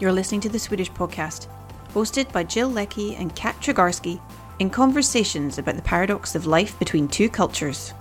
You're listening to the Swede-ish podcast, hosted by Jill Leckie and Kat Tregarski, in conversations about the paradox of life between two cultures.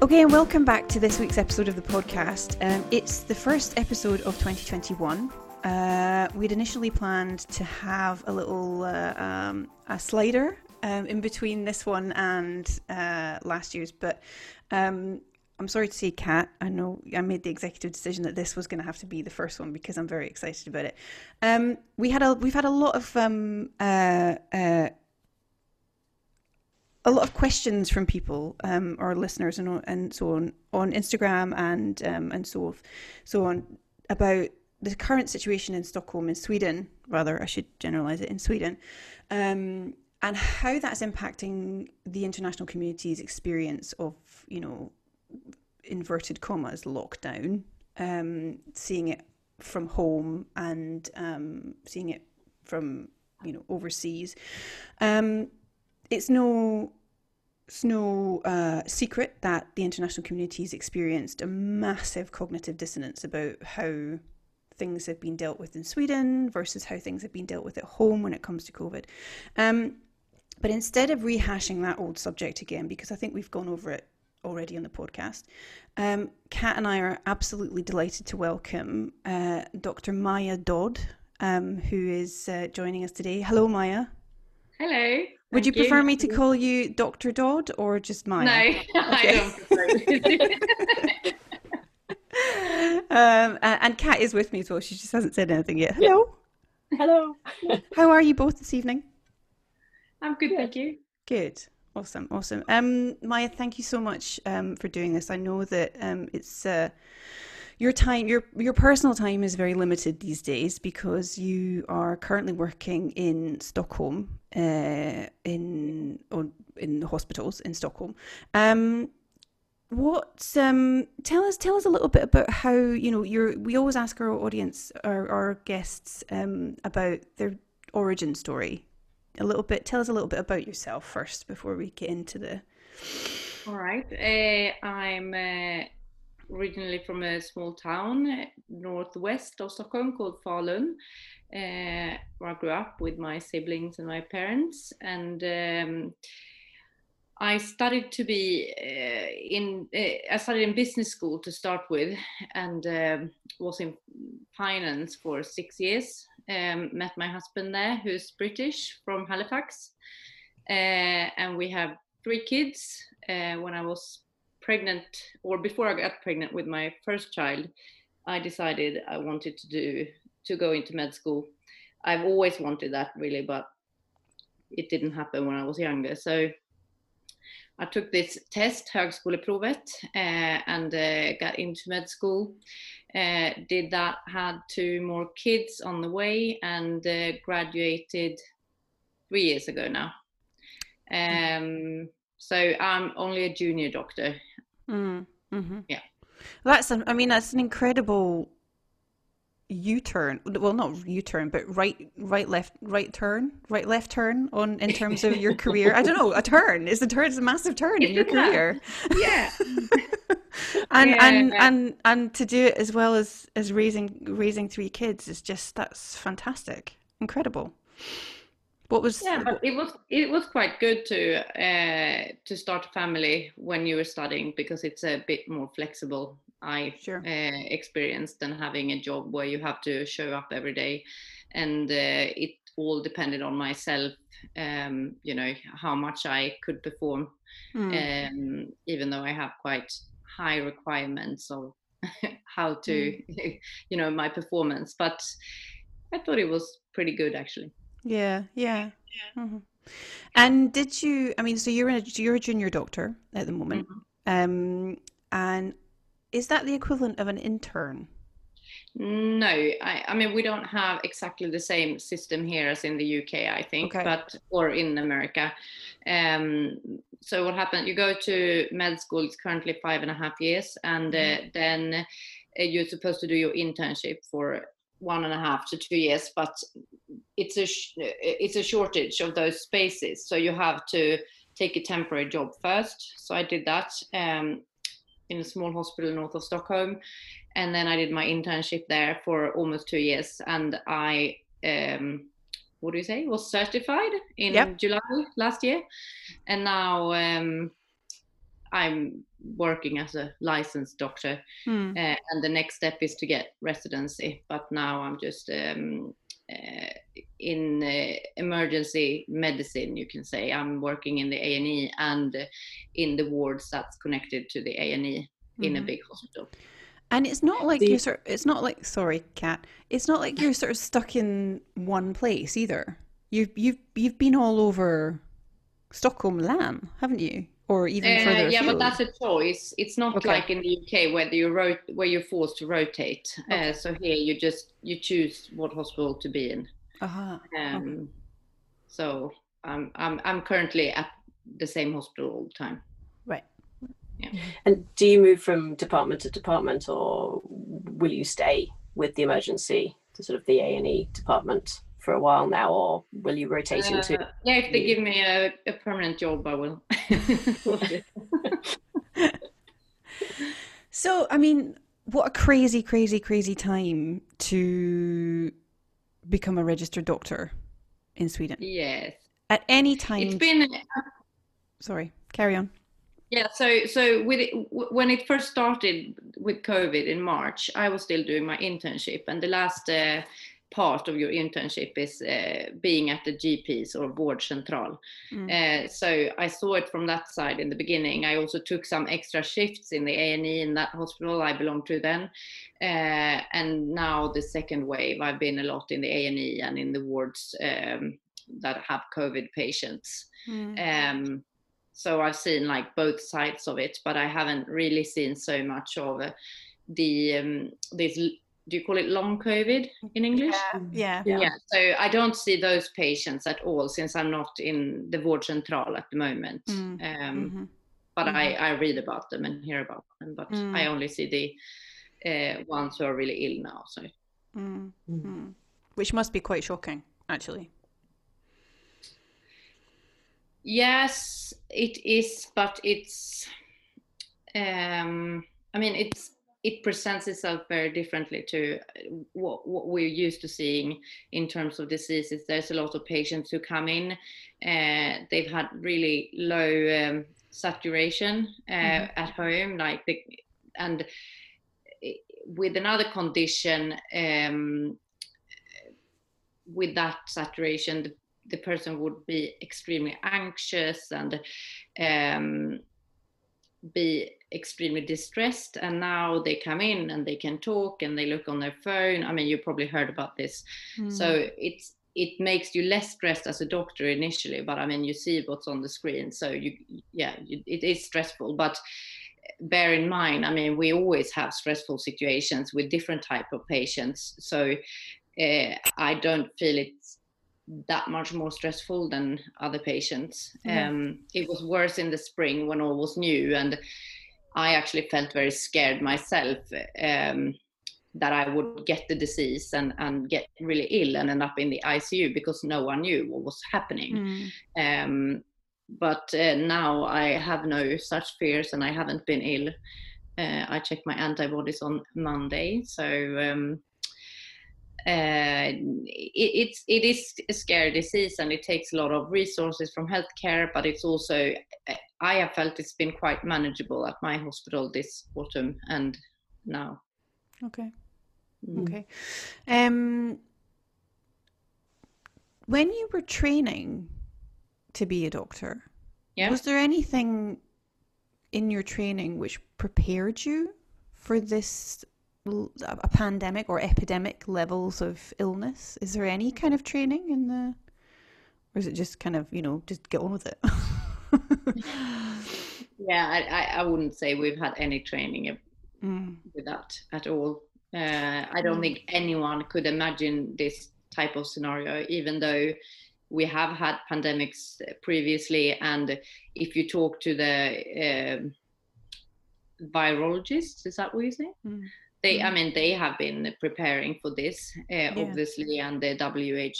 Okay, and welcome back to this week's episode of the podcast. Um, it's the first episode of 2021. Uh, we'd initially planned to have a little uh, um, a slider um, in between this one and uh, last year's, but um, I'm sorry to say, Kat. I know I made the executive decision that this was going to have to be the first one because I'm very excited about it. Um, we had a we've had a lot of um, uh, uh, a lot of questions from people, um, our listeners, and and so on on Instagram and um, and so so on about the current situation in Stockholm in Sweden. Rather, I should generalize it in Sweden. Um, and how that's impacting the international community's experience of, you know, inverted commas, lockdown, um, seeing it from home and um, seeing it from, you know, overseas. Um, it's no it's no uh, secret that the international community has experienced a massive cognitive dissonance about how things have been dealt with in Sweden versus how things have been dealt with at home when it comes to COVID. Um, but instead of rehashing that old subject again, because I think we've gone over it already on the podcast, um, Kat and I are absolutely delighted to welcome uh, Dr. Maja Dodd, um, who is uh, joining us today. Hello, Maja. Hello. Would you prefer me to call you Dr. Dodd or just Maja? No, okay. I don't um, and Kat is with me as well. She just hasn't said anything yet. Hello. Hello. How are you both this evening? I'm good, thank you. Good. Awesome, awesome. Um, Maja, thank you so much um, for doing this. I know that um, it's uh, your time, your your personal time is very limited these days because you are currently working in Stockholm, uh, in on, in hospitals in Stockholm. Um, what um, tell us tell us a little bit about how you know you're. We always ask our audience, our our guests, um, about their origin story a little bit. Tell us a little bit about yourself first before we get into the. All right. Uh, I'm uh, originally from a small town northwest of Stockholm called Falun, uh, where I grew up with my siblings and my parents. And um, I studied to be uh, in. Uh, I studied in business school to start with, and um, was in finance for six years um, met my husband there, who's British from Halifax, uh, and we have three kids. Uh, when I was pregnant, or before I got pregnant with my first child, I decided I wanted to do to go into med school. I've always wanted that really, but it didn't happen when I was younger. So I took this test, högskoleprovet, uh, and uh, got into med school. Uh, did that, had two more kids on the way, and uh, graduated three years ago now. Um, so I'm only a junior doctor. Mm, mm-hmm. Yeah. That's, I mean, that's an incredible U-turn. Well, not U-turn, but right, right, left, right turn, right, left turn on in terms of your career. I don't know. A turn is a turn. It's a massive turn in your career. Yeah. and yeah. and and and to do it as well as as raising raising three kids is just that's fantastic, incredible. What was? Yeah, but it was it was quite good to uh, to start a family when you were studying because it's a bit more flexible I sure. uh, experienced than having a job where you have to show up every day, and uh, it all depended on myself. Um, you know how much I could perform, mm. um, even though I have quite high requirements of how to, mm. you know, my performance. But I thought it was pretty good actually. Yeah, yeah. yeah. Mm-hmm. And did you? I mean, so you're a you're a junior doctor at the moment, mm-hmm. um, and is that the equivalent of an intern? No, I, I, mean we don't have exactly the same system here as in the UK, I think, okay. but or in America. Um, so what happened? You go to med school. It's currently five and a half years, and uh, mm-hmm. then uh, you're supposed to do your internship for one and a half to two years. But it's a sh- it's a shortage of those spaces, so you have to take a temporary job first. So I did that um, in a small hospital north of Stockholm, and then I did my internship there for almost two years, and I. Um, what do you say? Was certified in yep. July last year, and now um, I'm working as a licensed doctor, mm. uh, and the next step is to get residency. But now I'm just um, uh, in uh, emergency medicine. You can say I'm working in the A and E and in the wards that's connected to the A and E in a hmm. big hospital. And it's not like the, you're sort. Of, it's not like sorry, Kat. It's not like you're sort of stuck in one place either. You've you've you've been all over Stockholm, län, haven't you? or even uh, further yeah afield. but that's a choice it's not okay. like in the uk where you rot- where you're forced to rotate uh, okay. uh, so here you just you choose what hospital to be in uh-huh. um, okay. so I'm, I'm i'm currently at the same hospital all the time yeah. and do you move from department to department or will you stay with the emergency to sort of the a&e department for a while now, or will you rotate uh, into? Yeah, if they give me a, a permanent job, I will. so, I mean, what a crazy, crazy, crazy time to become a registered doctor in Sweden. Yes. At any time. It's been. Sorry, carry on. Yeah, so so with it, when it first started with COVID in March, I was still doing my internship, and the last uh, part of your internship is uh, being at the GPs or vårdcentral. Mm. Uh, so I saw it from that side in the beginning. I also took some extra shifts in the A&E in that hospital I belonged to then. Uh, and now the second wave, I've been a lot in the A&E and in the wards um, that have COVID patients. Mm. Um, so I've seen like both sides of it, but I haven't really seen so much of the um, this do you call it long COVID in English? Yeah. yeah. Yeah. So I don't see those patients at all since I'm not in the vårdcentral at the moment. Mm. Um, mm-hmm. But mm-hmm. I, I read about them and hear about them, but mm. I only see the uh, ones who are really ill now. So. Mm. Mm. Which must be quite shocking, actually. Yes, it is, but it's. Um, I mean, it's it presents itself very differently to uh, what, what, we're used to seeing in terms of diseases. There's a lot of patients who come in, uh, they've had really low um, saturation uh, mm-hmm. at home, like the, and uh, with another condition, um, with that saturation, the, the, person would be extremely anxious and um, be extremely distressed. And now they come in and they can talk and they look on their phone. I mean you probably heard about this. Mm. so it's it makes you less stressed as a doctor initially but i mean you see what's on the screen. So you yeah you, it is stressful. But bear in mind i mean we always have stressful situations with different type of patients. So uh, i don't feel it's that much more stressful than other patients. Mm-hmm. Um, it was worse in the spring when all was new, and I actually felt very scared myself um, that I would get the disease and, and get really ill and end up in the ICU because no one knew what was happening. Mm. Um, but uh, now I have no such fears and I haven't been ill. Uh, I checked my antibodies on Monday, so um, uh, it, it's it is a scary disease and it takes a lot of resources from healthcare, but it's also I have felt it's been quite manageable at my hospital this autumn and now. Okay. Mm. Okay. Um, when you were training to be a doctor, yeah. was there anything in your training which prepared you for this a pandemic or epidemic levels of illness? Is there any kind of training in the, or is it just kind of you know just get on with it? yeah, I, I wouldn't say we've had any training mm. with that at all. Uh, I don't mm. think anyone could imagine this type of scenario, even though we have had pandemics previously. And if you talk to the uh, virologists, is that what you say? Mm they i mm. mean they have been preparing for this uh, yeah. obviously and the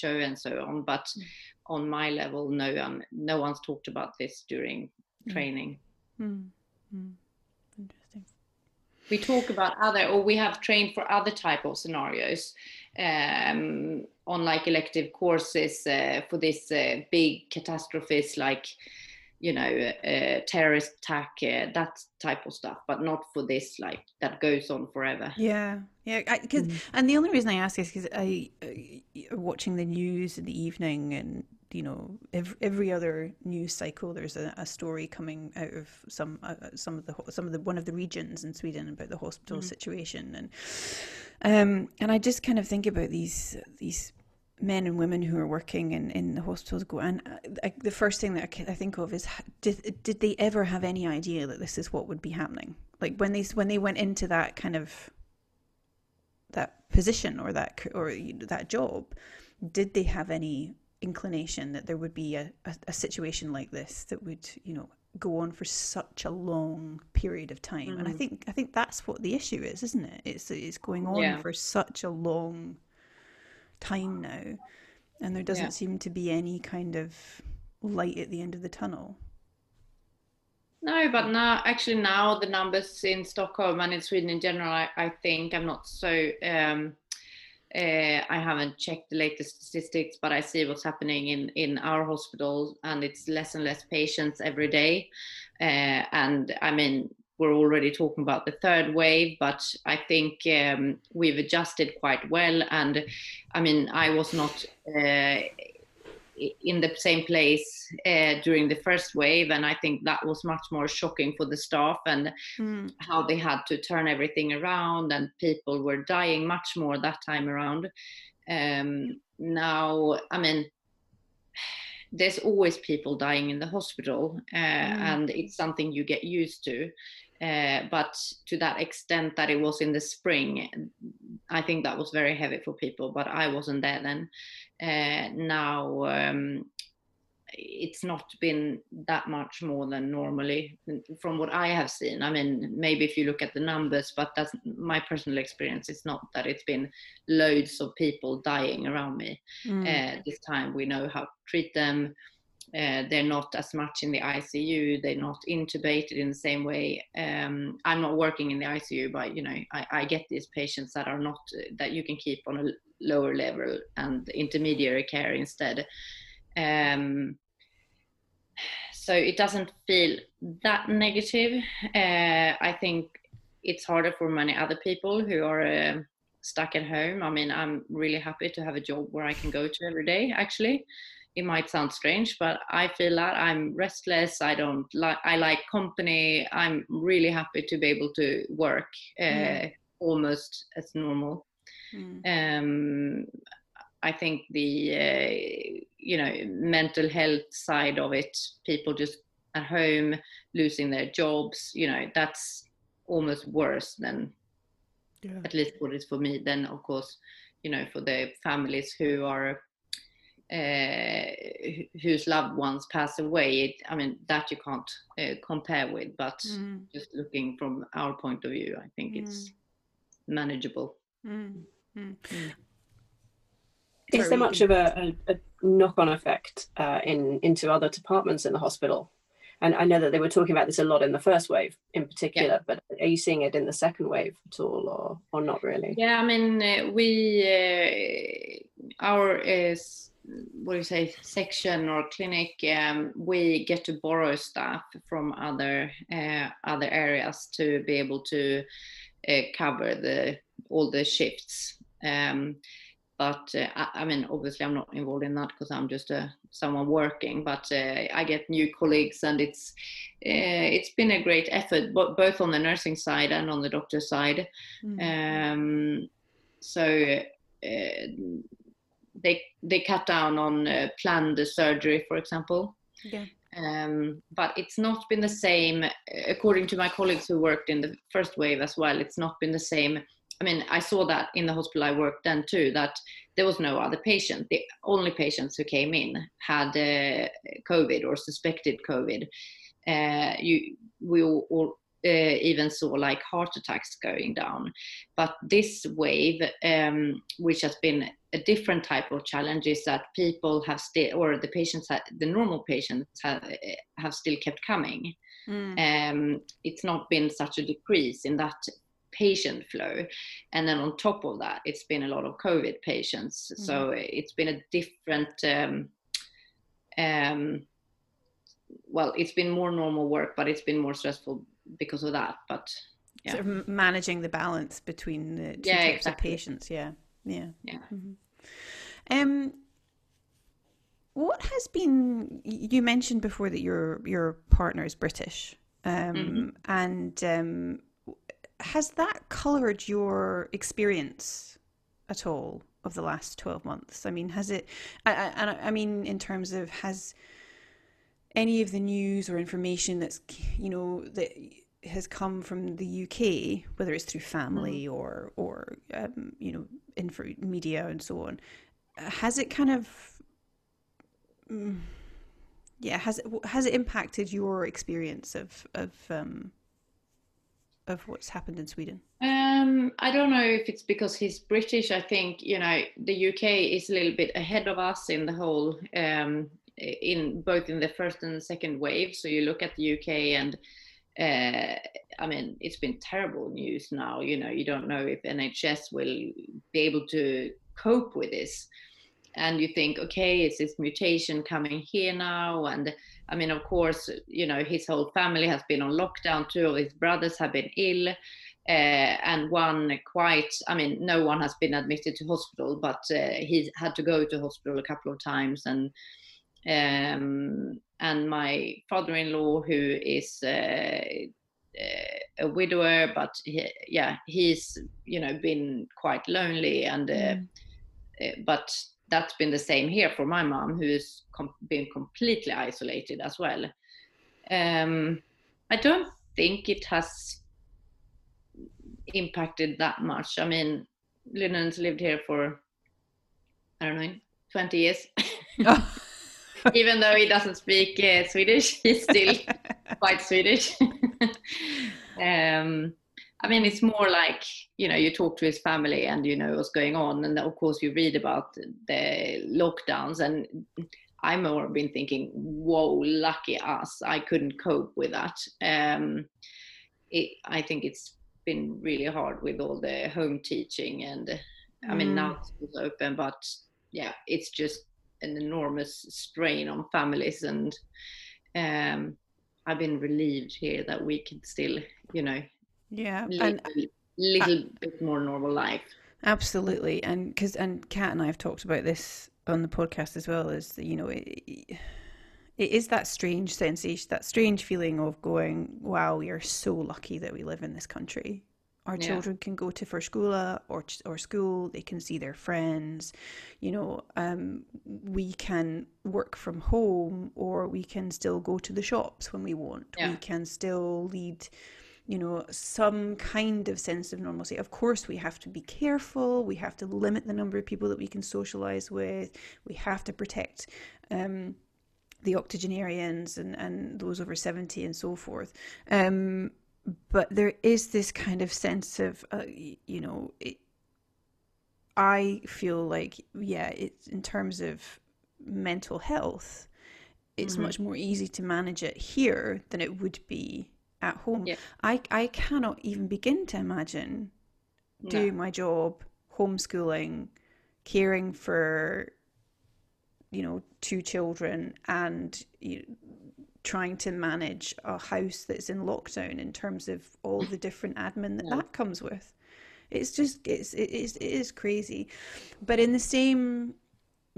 who and so on but mm. on my level, no one no one's talked about this during Mm. training. Mm. Mm. Interesting. We talk about other, or we have trained for other type of scenarios um, on like elective courses uh, for this uh, big catastrophes like you know uh, terrorist attack uh, that type of stuff but not for this like that goes on forever Yeah, yeah. Because Mm. and the only reason I ask is because I uh, watching the news in the evening, and you know, every, every other news cycle, there's a, a story coming out of some uh, some of the some of the one of the regions in Sweden about the hospital Mhm. situation, and um, and I just kind of think about these these men and women who are working in, in the hospitals go and uh, I, the first thing that I, think of is did did they ever have any idea that this is what would be happening like when they when they went into that kind of that position or that or that job did they have any inclination that there would be a, a, a situation like this that would you know go on for such a long period of time and i Mhm. think i think that's what the issue is isn't it it's it's going on Yeah. for such a long time now and there doesn't Yeah. seem to be any kind of light at the end of the tunnel No, but now actually now the numbers in Stockholm and in Sweden in general, I, I think I'm not so. Um, uh, I haven't checked the latest statistics, but I see what's happening in in our hospital, and it's less and less patients every day. Uh, and I mean, we're already talking about the third wave, but I think um, we've adjusted quite well. And I mean, I was not. Uh, in the same place uh, during the first wave and i think that was much more shocking for the staff and mm. how they had to turn everything around and people were dying much more that time around um, now i mean there's always people dying in the hospital uh, and it's something you get used to uh, but to that extent that it was in the spring i think that was very heavy for people but i wasn't there then uh, now um, it's not been that much more than normally from what I have seen. I mean, maybe if you look at the numbers, but that's my personal experience. It's not that it's been loads of people dying around me. Mm. Uh, this time we know how to treat them. Uh, they're not as much in the ICU. They're not intubated in the same way. Um, I'm not working in the ICU, but you know, I, I get these patients that are not that you can keep on a lower level and intermediary care instead. Um, so it doesn't feel that negative. Uh, I think it's harder for many other people who are uh, stuck at home. I mean, I'm really happy to have a job where I can go to every day. Actually, it might sound strange, but I feel that I'm restless. I don't like. I like company. I'm really happy to be able to work uh, Mm. almost as normal Mm. um, I think the uh, you know mental health side of it, people just at home losing their jobs, you know, that's almost worse than Yeah. at least what is for me. Then of course, you know, for the families who are whose loved ones pass away, it, I mean that you can't uh, compare with. But Mm. just looking from our point of view, I think it's manageable. Mm. Mm. Is Sorry, there much of a, a, a knock-on effect uh, in into other departments in the hospital? And I know that they were talking about this a lot in the first wave, in particular. But are you seeing it in the second wave at all, or or not really? Yeah, I mean, uh, we uh, our uh, s- what do you say section or clinic, um, we get to borrow staff from other uh, other areas to be able to uh, cover the all the shifts. Um, but uh, I, I mean, obviously, I'm not involved in that because I'm just uh, someone working. But uh, I get new colleagues, and it's uh, it's been a great effort, bo- both on the nursing side and on the doctor side. Mm. Um, so uh, they they cut down on uh, planned surgery, for example. Yeah. Um, but it's not been the same, according to my colleagues who worked in the first wave as well. It's not been the same. I mean, I saw that in the hospital I worked then too. That there was no other patient. The only patients who came in had uh, COVID or suspected COVID. Uh, you we all, all uh, even saw like heart attacks going down. But this wave, um, which has been a different type of challenge, is that people have still, or the patients, have, the normal patients have, have still kept coming. Mm. Um, it's not been such a decrease in that patient flow. And then on top of that, it's been a lot of COVID patients. Mm. So it's been a different, um, um, well, it's been more normal work, but it's been more stressful because of that. But yeah. Sort of managing the balance between the two yeah, types exactly. of patients. Yeah. Yeah. Yeah. Mm-hmm. Um, what has been you mentioned before that your your partner is British, um, mm-hmm. and um, has that coloured your experience at all of the last 12 months? I mean, has it, and I, I, I mean, in terms of has any of the news or information that's, you know, that has come from the UK, whether it's through family mm. or, or, um, you know, info media and so on, has it kind of, mm, yeah, has it, has it impacted your experience of, of, um, of what's happened in Sweden? Um, I don't know if it's because he's British. I think you know the UK is a little bit ahead of us in the whole um, in both in the first and second wave. So you look at the UK and uh, I mean it's been terrible news now. You know you don't know if NHS will be able to cope with this, and you think okay, is this mutation coming here now and I mean, of course, you know, his whole family has been on lockdown. Two of his brothers have been ill. Uh, and one quite, I mean, no one has been admitted to hospital, but uh, he had to go to hospital a couple of times. And um, and my father-in-law, who is uh, uh a widower, but he, yeah, he's you know been quite lonely and. Uh, mm. Uh, but that's been the same here for my mom, who's com- been completely isolated as well. Um, I don't think it has impacted that much. I mean, Linen's lived here for I don't know, 20 years. Oh. Even though he doesn't speak uh, Swedish, he's still quite Swedish. um, I mean, it's more like you know, you talk to his family and you know what's going on, and of course you read about the lockdowns. And I'm more been thinking, whoa, lucky us! I couldn't cope with that. Um, it, I think it's been really hard with all the home teaching, and I mean mm. now it's open, but yeah, it's just an enormous strain on families and. Um, I've been relieved here that we can still, you know, yeah little, and little bit more normal life absolutely and because and kat and i have talked about this on the podcast as well is you know it, it is that strange sensation that strange feeling of going wow we are so lucky that we live in this country our yeah. children can go to Förskola or or school. They can see their friends. You know, um, we can work from home, or we can still go to the shops when we want. Yeah. We can still lead you know, some kind of sense of normalcy. Of course, we have to be careful. We have to limit the number of people that we can socialize with. We have to protect um, the octogenarians and, and those over 70 and so forth. Um, but there is this kind of sense of, uh, you know, it, I feel like, yeah, it's in terms of mental health, it's mm-hmm. much more easy to manage it here than it would be at home. Yeah. I I cannot even begin to imagine no. doing my job, homeschooling, caring for you know two children and you know, trying to manage a house that's in lockdown in terms of all the different admin that that comes with it's just it's it is it is crazy but in the same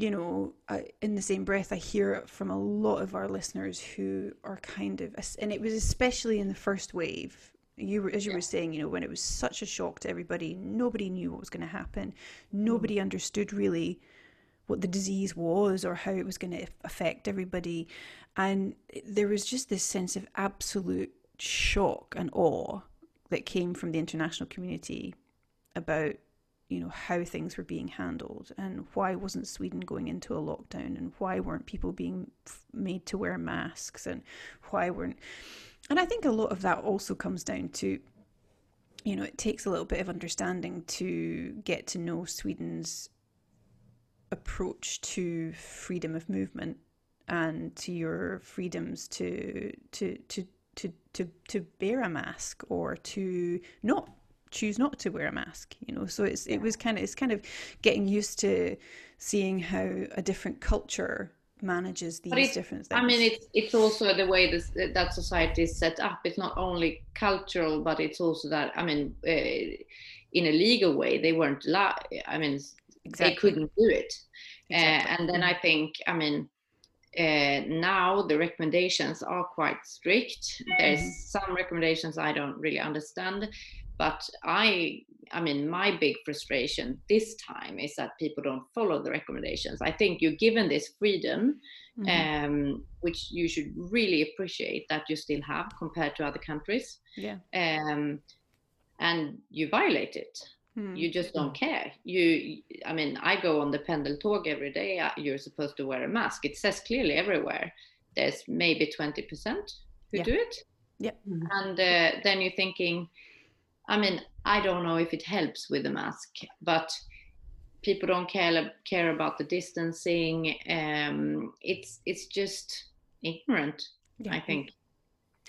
you know, I, in the same breath, I hear it from a lot of our listeners who are kind of, and it was especially in the first wave. You were, as you yeah. were saying, you know, when it was such a shock to everybody, nobody knew what was going to happen. Nobody mm. understood really what the disease was or how it was going to affect everybody. And there was just this sense of absolute shock and awe that came from the international community about you know how things were being handled and why wasn't Sweden going into a lockdown and why weren't people being made to wear masks and why weren't and I think a lot of that also comes down to you know it takes a little bit of understanding to get to know Sweden's approach to freedom of movement and to your freedoms to to to to to, to bear a mask or to not choose not to wear a mask you know? So it's it was kind of it's kind of getting used to seeing how a different culture manages these different things i mean it's it's also the way this, that society is set up. It's not only cultural but it's also that i mean uh, in a legal way they weren't allowed i mean exactly. they couldn't do it. Uh, exactly. uh, and then i think i mean uh, now the recommendations are quite strict there's mm-hmm. some recommendations i don't really understand but I, I mean, my big frustration this time is that people don't follow the recommendations. I think you're given this freedom, mm-hmm. um, which you should really appreciate that you still have compared to other countries. Yeah. Um, and you violate it. Mm. You just don't care. You, I mean, I go on the Pendeltåg every day. Uh, you're supposed to wear a mask. It says clearly everywhere. There's maybe 20% who yeah. do it. Yeah. Mm. And uh, then you're thinking, I mean, I don't know if it helps with the mask, but people don't care care about the distancing. Um, it's it's just ignorant. Yeah. I think.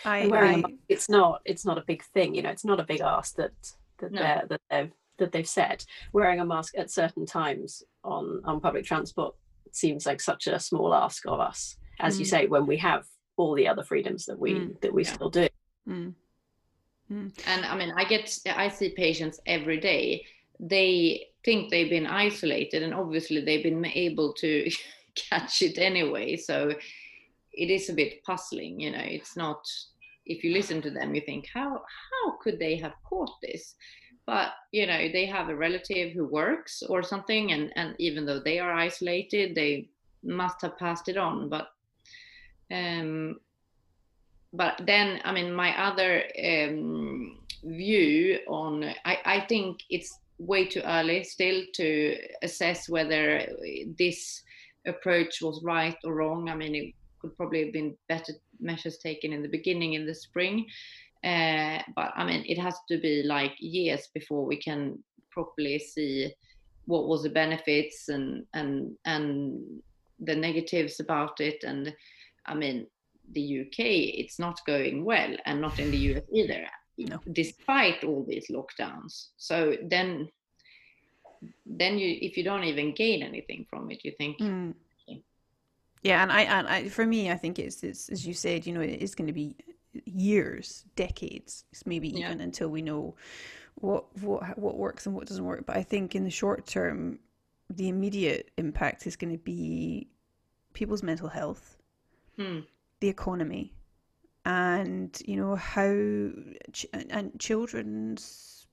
I, I, it's not it's not a big thing. You know, it's not a big ask that that no. they're that they've that they've said. Wearing a mask at certain times on on public transport seems like such a small ask of us, as mm. you say, when we have all the other freedoms that we mm. that we yeah. still do. Mm. Mm. And I mean, I get, I see patients every day. They think they've been isolated, and obviously they've been able to catch it anyway. So it is a bit puzzling, you know. It's not. If you listen to them, you think, how how could they have caught this? But you know, they have a relative who works or something, and and even though they are isolated, they must have passed it on. But um, but then i mean my other um, view on I, I think it's way too early still to assess whether this approach was right or wrong i mean it could probably have been better measures taken in the beginning in the spring uh, but i mean it has to be like years before we can properly see what was the benefits and and and the negatives about it and i mean the UK, it's not going well, and not in the US either, no. despite all these lockdowns. So then, then you, if you don't even gain anything from it, you think. Mm. Yeah, and I, and I, for me, I think it's, it's as you said, you know, it is going to be years, decades, maybe even yeah. until we know what what what works and what doesn't work. But I think in the short term, the immediate impact is going to be people's mental health. Hmm the economy and you know how ch- and children's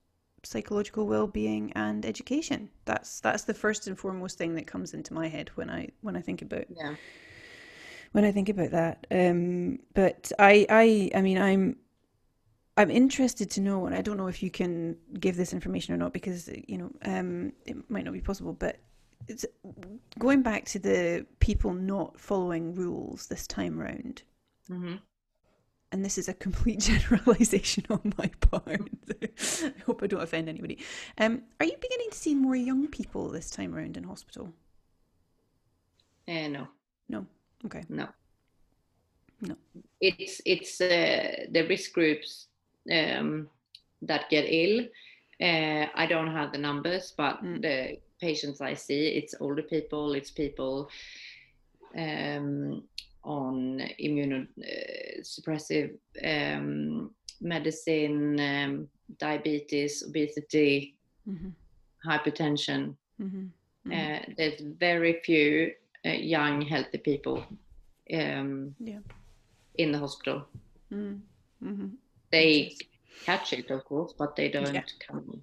psychological well-being and education that's that's the first and foremost thing that comes into my head when i when i think about yeah when i think about that um but i i i mean i'm i'm interested to know and i don't know if you can give this information or not because you know um it might not be possible but it's going back to the people not following rules this time round. Mm-hmm. And this is a complete generalization on my part. I hope I don't offend anybody. Um, are you beginning to see more young people this time around in hospital? Uh, no. No. Okay. No. No. It's it's uh, the risk groups um, that get ill. Uh, I don't have the numbers, but mm. the patients I see, it's older people, it's people um, on immunosuppressive um, medicine, um, diabetes, obesity, mm-hmm. hypertension. Mm-hmm. Mm-hmm. Uh, there's very few uh, young, healthy people um, yeah. in the hospital. Mm-hmm. They catch it, of course, but they don't yeah. come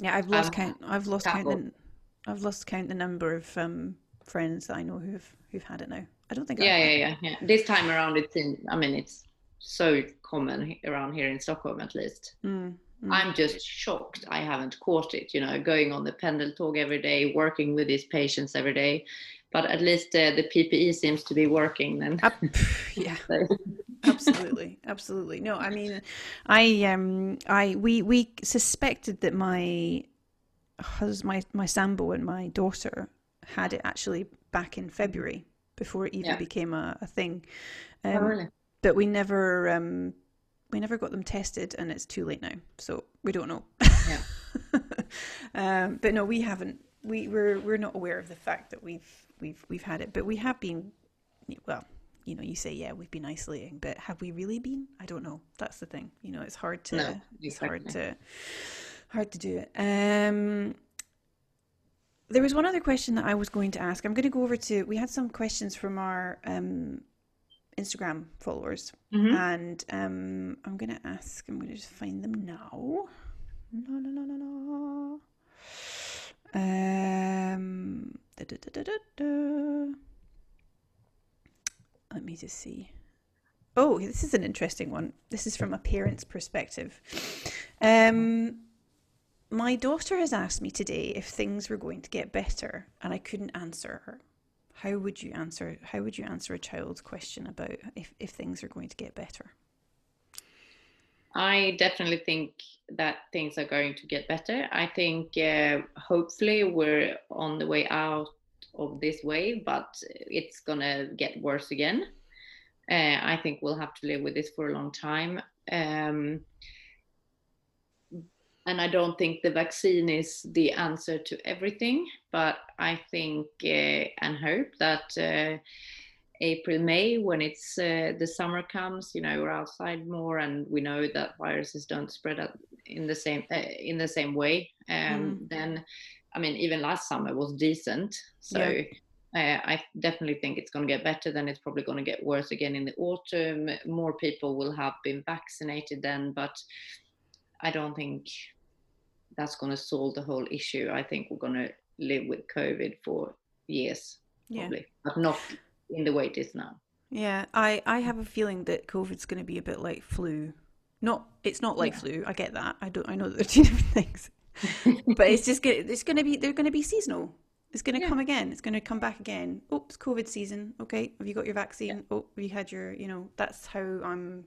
yeah, I've lost um, count. I've lost count. The, I've lost count the number of um, friends that I know who've who've had it now. I don't think. Yeah, yeah, yeah, yeah. This time around, it's in. I mean, it's so common around here in Stockholm, at least. Mm, Mm. I'm just shocked I haven't caught it, you know, going on the Pendeltåg every day, working with these patients every day. But at least uh, the PPE seems to be working then. Yeah, absolutely, absolutely. No, I mean, I um, I we we suspected that my hus my my sambo and my daughter had it actually back in February before it even Yeah. became a, a thing. Oh, Um, really? but we never um we never got them tested and it's too late now so we don't know Yeah. um but no we haven't we we're we're not aware of the fact that we've we've we've had it but we have been well you know you say yeah we've been isolating but have we really been i don't know that's the thing you know it's hard to No, it's hard to hard to do it um there was one other question that I was going to ask. I'm going to go over to. We had some questions from our um, Instagram followers, Mhm. and um, I'm going to ask. I'm going to just find them now. No, no, no, no, no. Um, da, da, da, da, da. Let me just see. Oh, this is an interesting one. This is from a parent's perspective. Um, my daughter has asked me today if things were going to get better, and I couldn't answer her. How would you answer? How would you answer a child's question about if, if things are going to get better? I definitely think that things are going to get better. I think uh, hopefully we're on the way out of this wave, but it's gonna get worse again. Uh, I think we'll have to live with this for a long time. Um, and I don't think the vaccine is the answer to everything, but I think uh, and hope that uh, April, May, when it's uh, the summer comes, you know, we're outside more, and we know that viruses don't spread out in the same uh, in the same way. Um, Then, I mean, even last summer was decent, so. Yeah. Uh, I definitely think it's going to get better. Then it's probably going to get worse again in the autumn. More people will have been vaccinated then, but I don't think that's going to solve the whole issue. I think we're going to live with COVID for years, Yeah. probably, but not in the way it is now. Yeah, I, I have a feeling that COVID's going to be a bit like flu. Not it's not like Yeah. flu. I get that. I don't. I know that they're two different things, but it's just gonna, it's going to be they're going to be seasonal. It's going to Yeah. come again. It's going to come back again. Oh, it's COVID season. Okay, have you got your vaccine? Oh, have you had your? You know, that's how I'm.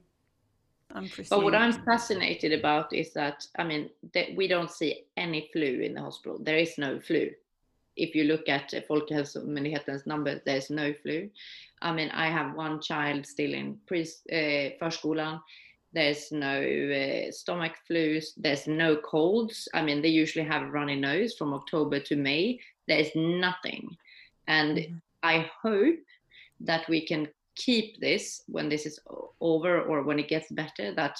But what. I'm fascinated about is that I mean that we don't see any flu in the hospital. There is no flu. If you look at Folkhälsomyndighetens number, there's no flu. I mean, I have one child still in pre uh, förskolan. There's no uh, stomach flus. There's no colds. I mean, they usually have a runny nose from October to May. There's nothing, and Mhm. I hope that we can keep this when this is over or when it gets better that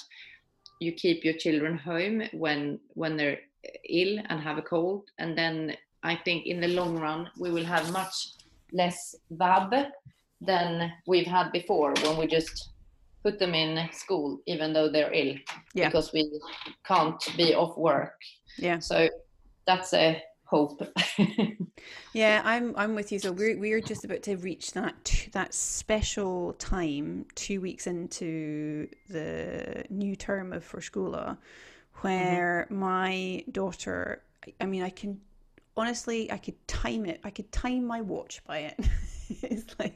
you keep your children home when when they're ill and have a cold and then i think in the long run we will have much less vab than we've had before when we just put them in school even though they're ill Yeah. because we can't be off work Yeah. so that's a hope Yeah, I'm I'm with you. So we're we're just about to reach that that special time, two weeks into the new term of Förskola, where my daughter. I mean, I can honestly, I could time it. I could time my watch by it. it's like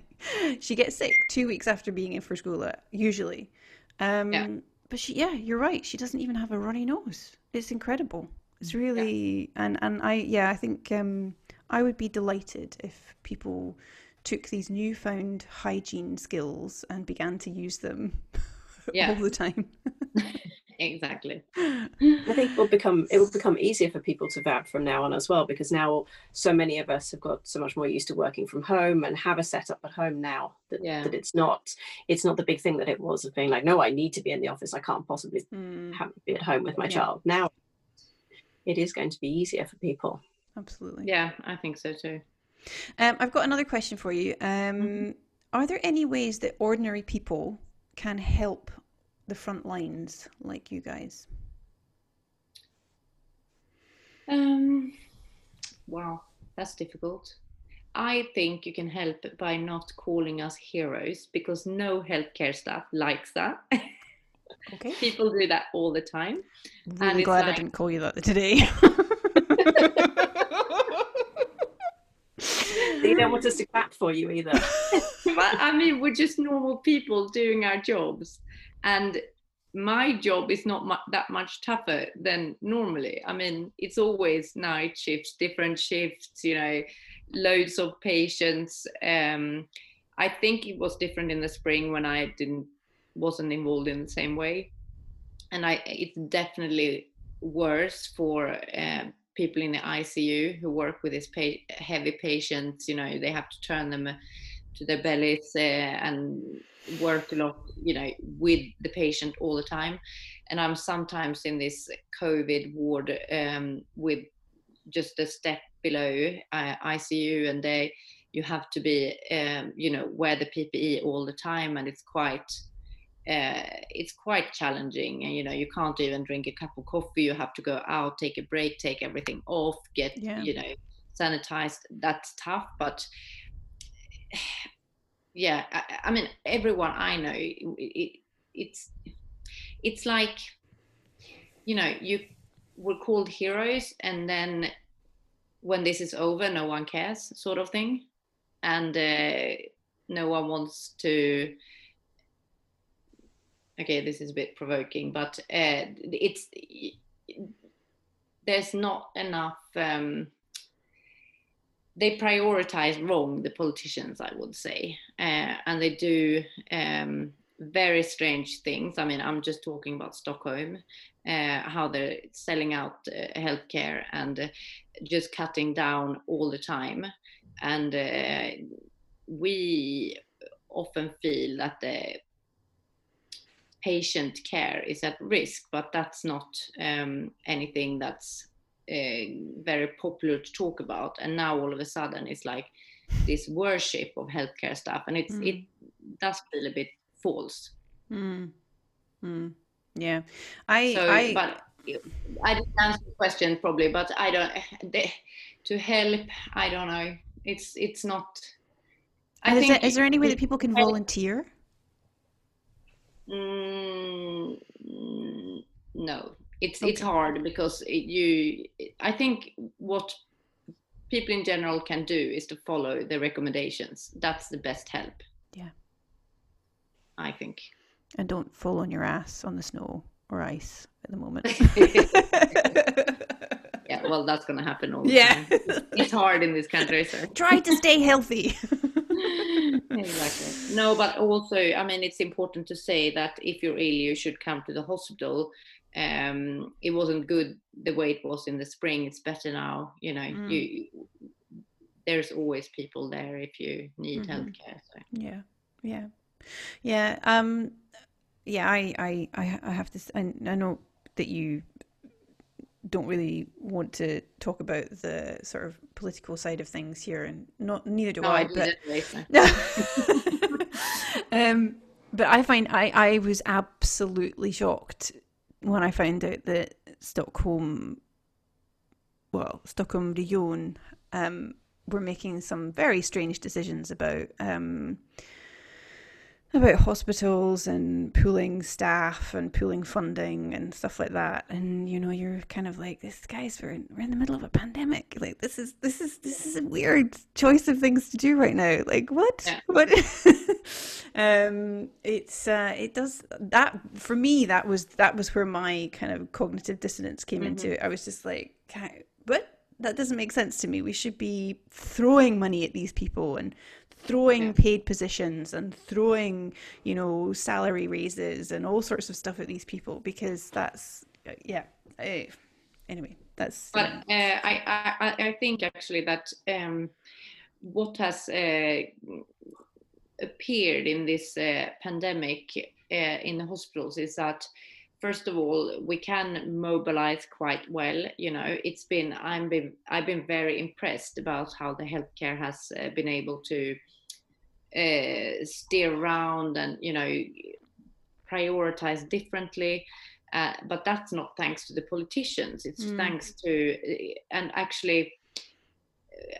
she gets sick two weeks after being in Förskola, usually. Um, Yeah. But she, yeah, you're right. She doesn't even have a runny nose. It's incredible. It's really and and I yeah I think um, I would be delighted if people took these newfound hygiene skills and began to use them Yeah. all the time. exactly I think it will become it will become easier for people to vab from now on as well because now so many of us have got so much more used to working from home and have a setup at home now that, Yeah. that it's not it's not the big thing that it was of being like no I need to be in the office I can't possibly Mm, have, be at home with my Yeah. child now it is going to be easier for people absolutely. yeah i think so too Um, I've got another question for you. Um, Mm-hmm. Are there any ways that ordinary people can help the front lines like you guys? Um, wow, that's difficult. I think you can help by not calling us heroes because no healthcare staff likes that. Okay. People do that all the time. Really it's glad I didn't call you that today. They don't want us to clap for you either. but I mean, we're just normal people doing our jobs, and my job is not mu- that much tougher than normally. I mean, it's always night shifts, different shifts, you know, loads of patients. Um, I think it was different in the spring when I didn't wasn't involved in the same way, and I it's definitely worse for uh, people in the ICU who work with these pa- heavy patients. You know, they have to turn them to their bellies uh, and work a lot, you know, with the patient all the time. And I'm sometimes in this COVID ward um, with just a step below uh, ICU, and they you have to be, um, you know, wear the PPE all the time, and it's quite. Uh, it's quite challenging and you know you can't even drink a cup of coffee. You have to go out take a break take everything off get Yeah. you know sanitized. That's tough but yeah I, I mean everyone i know it, it, it's it's like you know you were called heroes and then when this is over no one cares sort of thing. And uh, no one wants to okay this is a bit provoking but uh, it's there's not enough um, they prioritize wrong the politicians i would say uh, and they do um, very strange things. I mean i'm just talking about stockholm uh, how they're selling out uh, healthcare and uh, just cutting down all the time. And uh, we often feel that the patient care is at risk but that's not um, anything that's uh, very popular to talk about and now all of a sudden it's like this worship of healthcare stuff and it's Mm. it does feel a bit false Mm. Mm. Yeah, I, so I, but i didn't answer the question probably but i don't the, to help i don't know it's it's not i is, think is there any way that people can volunteer? Mm, mm, no, it's Okay. it's hard because it, you. I think what people in general can do is to follow the recommendations. That's the best help. Yeah. I think. And don't fall on your ass on the snow or ice at the moment. Yeah, well, that's gonna happen all the Yeah. time. It's hard in this country, so. Try to stay healthy. exactly. No, but also, I mean, it's important to say that if you're ill, you should come to the hospital. Um, it wasn't good the way it was in the spring. It's better now. You know, Mm. you there's always people there if you need Mhm. healthcare. So. Yeah, yeah, yeah. Um, yeah. I, I, I, I have to. i know that you don't really want to talk about the sort of political side of things here, and not neither do No, I. I but um, but I find I, I was absolutely shocked when I found out that Stockholm, well, Stockholm Region, um, were making some very strange decisions about um, about hospitals and pooling staff and pooling funding and stuff like that. And you know, you're kind of like, this guys, we're in, we're in the middle of a pandemic. Like this is this is this is a weird choice of things to do right now. Like what? Yeah. What? um, it's uh, it does that for me. That was that was where my kind of cognitive dissonance came Mhm. into. I was just like, what? That doesn't make sense to me. We should be throwing money at these people and throwing Yeah. paid positions and throwing, you know, salary raises and all sorts of stuff at these people because that's yeah. eh, anyway, that's But uh, I, I, I- I think actually that um, what has uh, appeared in this uh, pandemic uh, in the hospitals is that first of all we can mobilize quite well you know. It's been i'm been i've been very impressed about how the healthcare has uh, been able to uh, steer around and you know prioritize differently uh, but that's not thanks to the politicians. It's Mm. thanks to and actually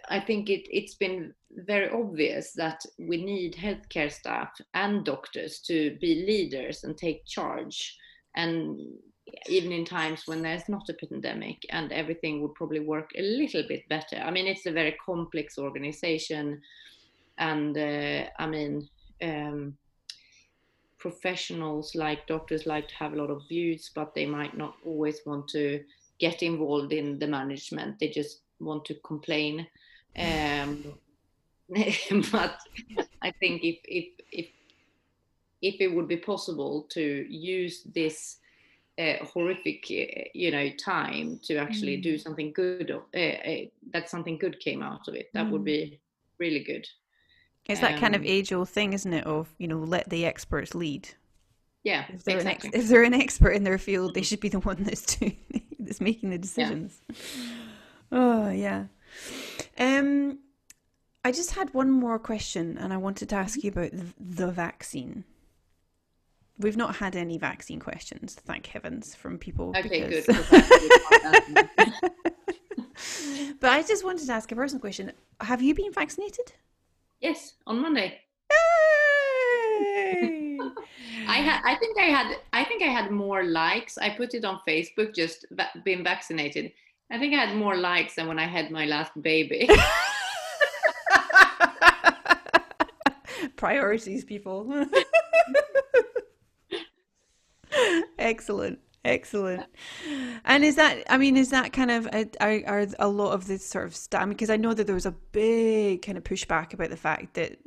i think it, it's been very obvious that we need healthcare staff and doctors to be leaders and take charge and even in times when there's not a pandemic and everything would probably work a little bit better. I mean it's a very complex organization. And uh, i mean um, professionals like doctors like to have a lot of views but they might not always want to get involved in the management. They just want to complain. Um, but I think if if if it would be possible to use this uh, horrific, uh, you know, time to actually mm. do something good, uh, uh, that something good came out of it, that mm. would be really good. It's that um, kind of um, age-old thing, isn't it? Of you know, let the experts lead. Yeah, if they're, exactly. ex- if they're an expert in their field, they should be the one that's doing, that's making the decisions. Yeah. Oh yeah. Um, I just had one more question, and I wanted to ask you about the, the vaccine. We've not had any vaccine questions, thank heavens, from people. Okay, because... good. but I just wanted to ask a personal question. Have you been vaccinated? Yes, on Monday. Yay! I had. I think I had. I think I had more likes. I put it on Facebook. Just va- being vaccinated. I think I had more likes than when I had my last baby. Priorities, people. Excellent, excellent. And is that? I mean, is that kind of are, are a lot of this sort of stuff? Because I know that there was a big kind of pushback about the fact that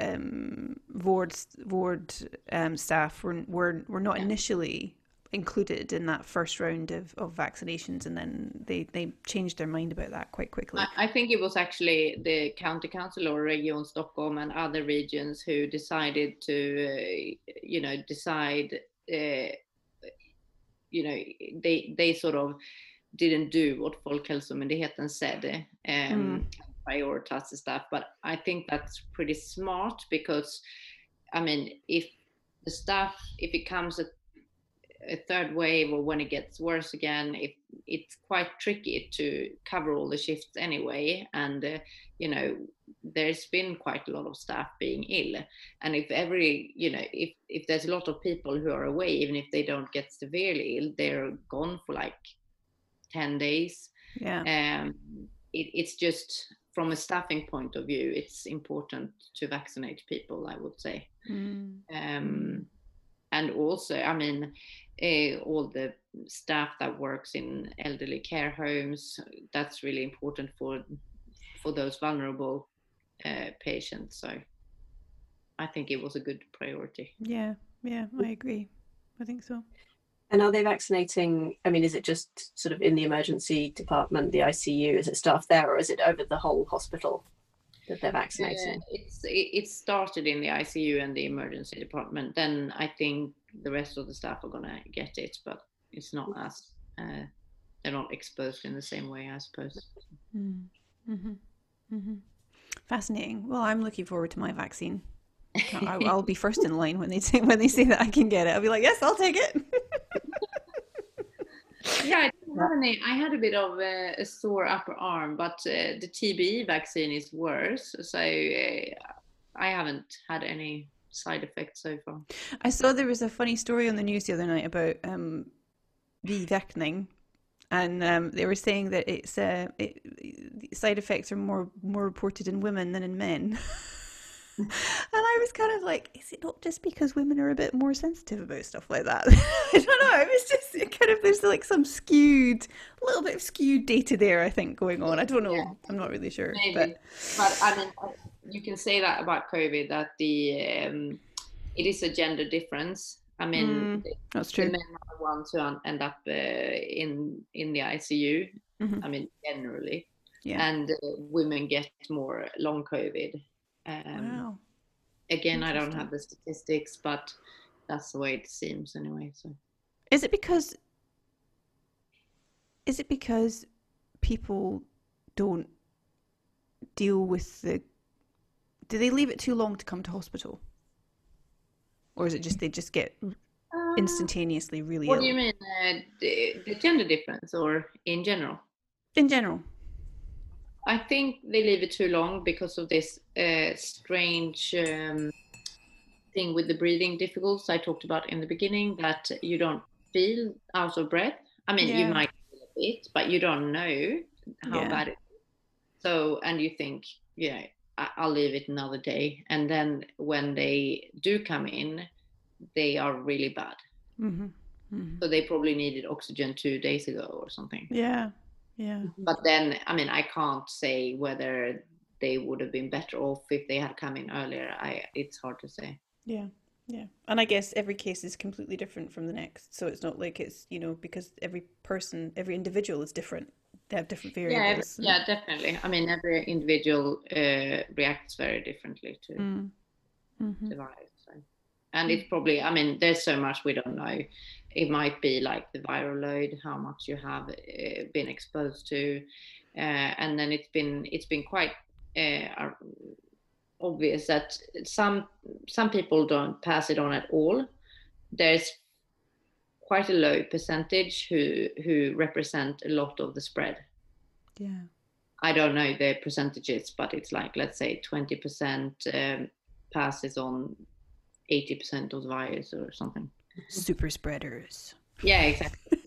um, ward ward um, staff were were were not initially included in that first round of, of vaccinations and then they, they changed their mind about that quite quickly. I, think it was actually the county council or Region Stockholm and other regions who decided to, uh, you know, decide, uh, you know, they, they sort of didn't do what Folkhälsomyndigheten said, um, mm. prioritize the staff. But I think that's pretty smart because, I mean, if the staff, if it comes at a third wave or when it gets worse again, it, it's quite tricky to cover all the shifts anyway. And, uh, you know, there's been quite a lot of staff being ill. And if every, you know, if, if there's a lot of people who are away, even if they don't get severely ill, they're gone for like 10 days. Yeah. Um, it, it's just from a staffing point of view, it's important to vaccinate people, I would say. Mm. Um, and also, I mean, uh, all the staff that works in elderly care homes. That's really important for for those vulnerable uh, patients. So I think it was a good priority. Yeah, yeah, I agree. I think so. And are they vaccinating? I mean, is it just sort of in the emergency department, the ICU? Is it staff there, or is it over the whole hospital that they're vaccinating? Uh, it's it, it started in the ICU and the emergency department. Then I think the rest of the staff are gonna get it, but it's not as uh, they're not exposed in the same way, I suppose. Mm. Mm-hmm. Mm-hmm. Fascinating. Well, I'm looking forward to my vaccine. I'll, I'll be first in line when they say when they say that I can get it. I'll be like, yes, I'll take it. yeah, I, any, I had a bit of a, a sore upper arm, but uh, the TBE vaccine is worse. So uh, I haven't had any side effects so far. I saw there was a funny story on the news the other night about um, biverkning, and um, they were saying that it's uh, it, side effects are more more reported in women than in men. and I was kind of like, is it not just because women are a bit more sensitive about stuff like that? I don't know. It was just it kind of there's like some skewed, a little bit of skewed data there. I think going on. I don't know. Yeah. I'm not really sure. Maybe. But, but I mean, you can say that about COVID that the um, it is a gender difference. I mean, mm, that's true. men are the ones who end up uh, in in the ICU. Mm-hmm. I mean, generally, yeah. and uh, women get more long COVID. Um, wow. Again, I don't have the statistics, but that's the way it seems anyway. So, is it because? Is it because people don't deal with the do they leave it too long to come to hospital? Or is it just they just get uh, instantaneously really what ill? do you mean? Uh, the, the, gender difference or in general? In general. I think they leave it too long because of this uh, strange um, thing with the breathing difficulties I talked about in the beginning that you don't feel out of breath. I mean, Yeah. you might feel a bit, but you don't know how Yeah. bad it is. So, and you think, yeah, I'll leave it another day. And then when they do come in, they are really bad. hmm hmm So they probably needed oxygen two days ago or something. Yeah. Yeah. But then, I mean, I can't say whether they would have been better off if they had come in earlier. I it's hard to say. Yeah. Yeah. And I guess every case is completely different from the next. So it's not like it's, you know, because every person, every individual is different. They have different Yeah, variables. yeah, definitely. I mean, every individual uh, reacts very differently to Mm. Mhm. the virus. So. And it's probably, I mean, there's so much we don't know. It might be like the viral load, how much you have uh, been exposed to, uh, and then it's been it's been quite uh, obvious that some some people don't pass it on at all. There's quite a low percentage who who represent a lot of the spread. Yeah. I don't know the percentages, but it's like let's say 20% um, passes on 80% of the virus or something. Super spreaders. Yeah, exactly.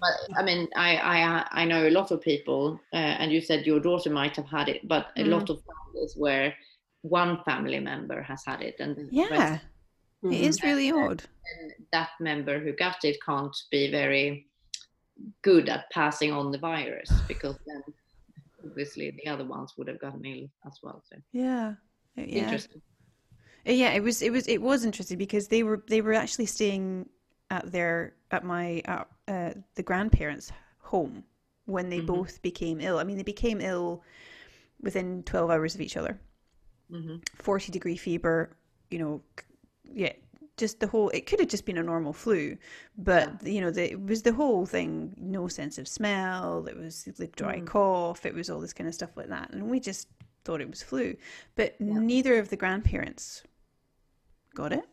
but I mean, I I I know a lot of people, uh, and you said your daughter might have had it, but a Mm. lot of families where one family member has had it, and Yeah. Rest- Mhm. It is really odd. and that member who got it can't be very good at passing on the virus because then obviously the other ones would have gotten ill as well. So Yeah. Yeah. interesting. Uh, Yeah, it was it was it was interesting because they were they were actually staying at their at my at, uh, the grandparents' home when they Mhm. both became ill. I mean, they became ill within twelve hours of each other. hmm Forty degree fever, you know, c- yeah, just the whole. It could have just been a normal flu, but you know, the, it was the whole thing. No sense of smell. It was the dry Mm. cough. It was all this kind of stuff like that, and we just thought it was flu. But Yeah. neither of the grandparents got it,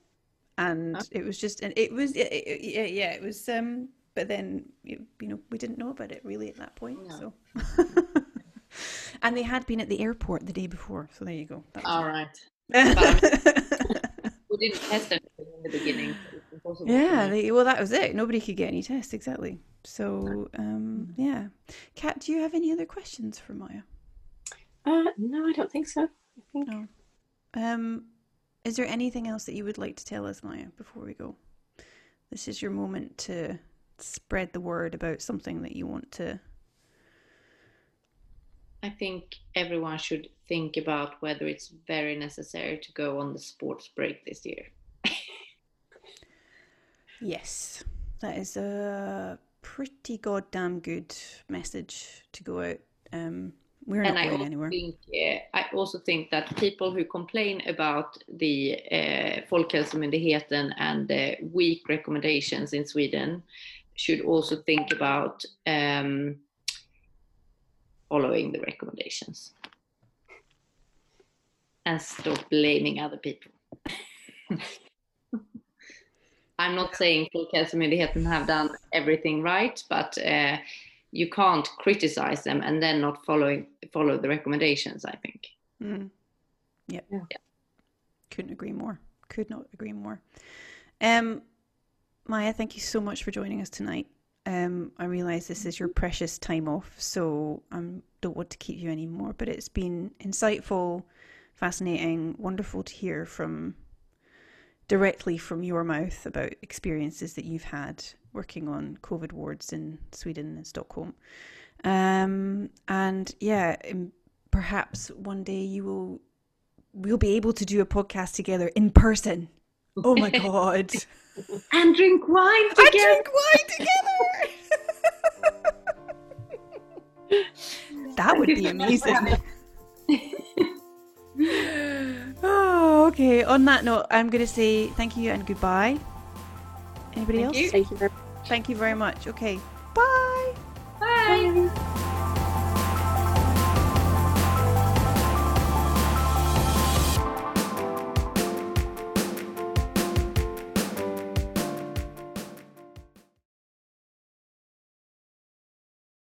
and Oh. it was just, and it was, yeah, yeah, yeah, it was. Um, but then you, you know, we didn't know about it really at that point. No. So, and they had been at the airport the day before. So there you go. That was All it. right. We didn't test anything in the beginning. so it's impossible to Yeah, they, well, that was it. Nobody could get any tests, exactly. So, um, yeah. Kat, do you have any other questions for Maja? Uh, no, I don't think so. I think No. Um, is there anything else that you would like to tell us, Maja, before we go? This is your moment to spread the word about something that you want to. I think everyone should think about whether it's very necessary to go on the sports break this year. Yes, that is a pretty goddamn good message to go out. Um, we're not and I going anywhere. think uh, I also think that people who complain about the uh, Folkhälsomyndigheten and the weak recommendations in Sweden should also think about um, following the recommendations and stop blaming other people. I'm not saying Folkhälsomyndigheten have done everything right, but uh, you can't criticize them and then not following follow the recommendations. I think. Mm. Yep. Yeah. Couldn't agree more. Could not agree more. Um, Maja, thank you so much for joining us tonight. Um, I realise this is your precious time off, so I um, don't want to keep you anymore. But it's been insightful, fascinating, wonderful to hear from directly from your mouth about experiences that you've had working on COVID wards in Sweden and Stockholm. Um, and yeah, perhaps one day you will we'll be able to do a podcast together in person. Oh my god. And drink wine together. drink wine together. that would be amazing. oh, okay. On that note, I'm going to say thank you and goodbye. Anybody Thank else? you. thank you very Thank you very much. Okay. Bye. Bye. much.